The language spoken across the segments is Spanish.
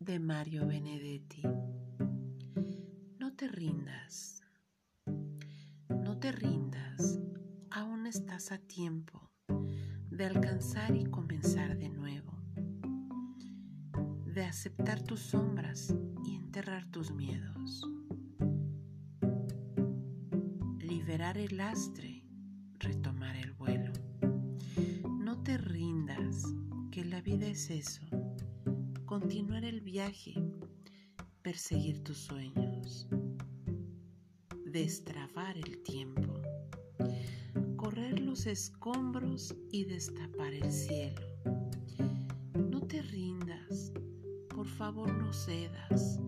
de Mario Benedetti. No te rindas, no te rindas, aún estás a tiempo de alcanzar y comenzar de nuevo, de aceptar tus sombras y enterrar tus miedos, liberar el lastre, retomar el vuelo. No te rindas, que la vida es eso continuar el viaje, perseguir tus sueños, destrabar el tiempo, correr los escombros y destapar el cielo. No te rindas, por favor no cedas,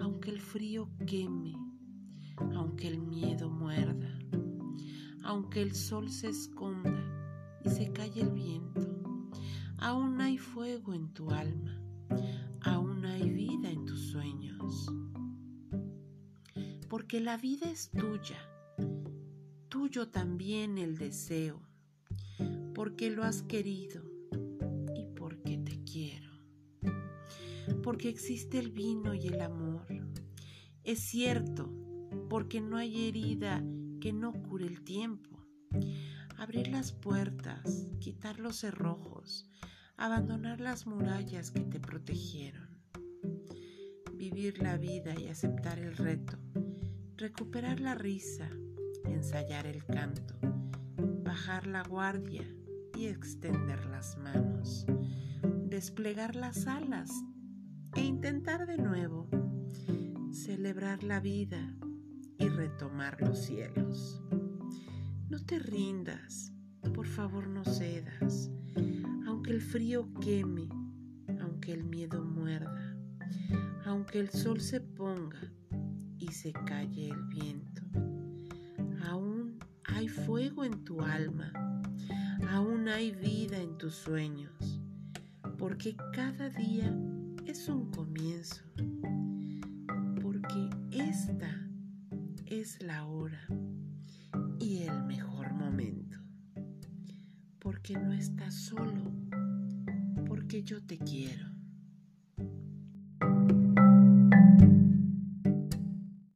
aunque el frío queme, aunque el miedo muerda, aunque el sol se esconda y se calle el viento, aún hay fuego en tu alma aún hay vida en tus sueños. Porque la vida es tuya, tuyo también el deseo, porque lo has querido y porque te quiero. Porque existe el vino y el amor. Es cierto, porque no hay herida que no cure el tiempo. Abrir las puertas, quitar los cerrojos, abandonar las murallas que te protegieron, vivir la vida y aceptar el reto, recuperar la risa, ensayar el canto, bajar la guardia y extender las manos, desplegar las alas e intentar de nuevo, celebrar la vida y retomar los cielos. No te rindas, por favor no cedas. Aunque el frío queme, aunque el miedo muerda, aunque el sol se ponga y se calle el viento, aún hay fuego en tu alma, aún hay vida en tus sueños, porque cada día es un comienzo, porque esta es la hora y el mejor momento, porque no estás solo que yo te quiero.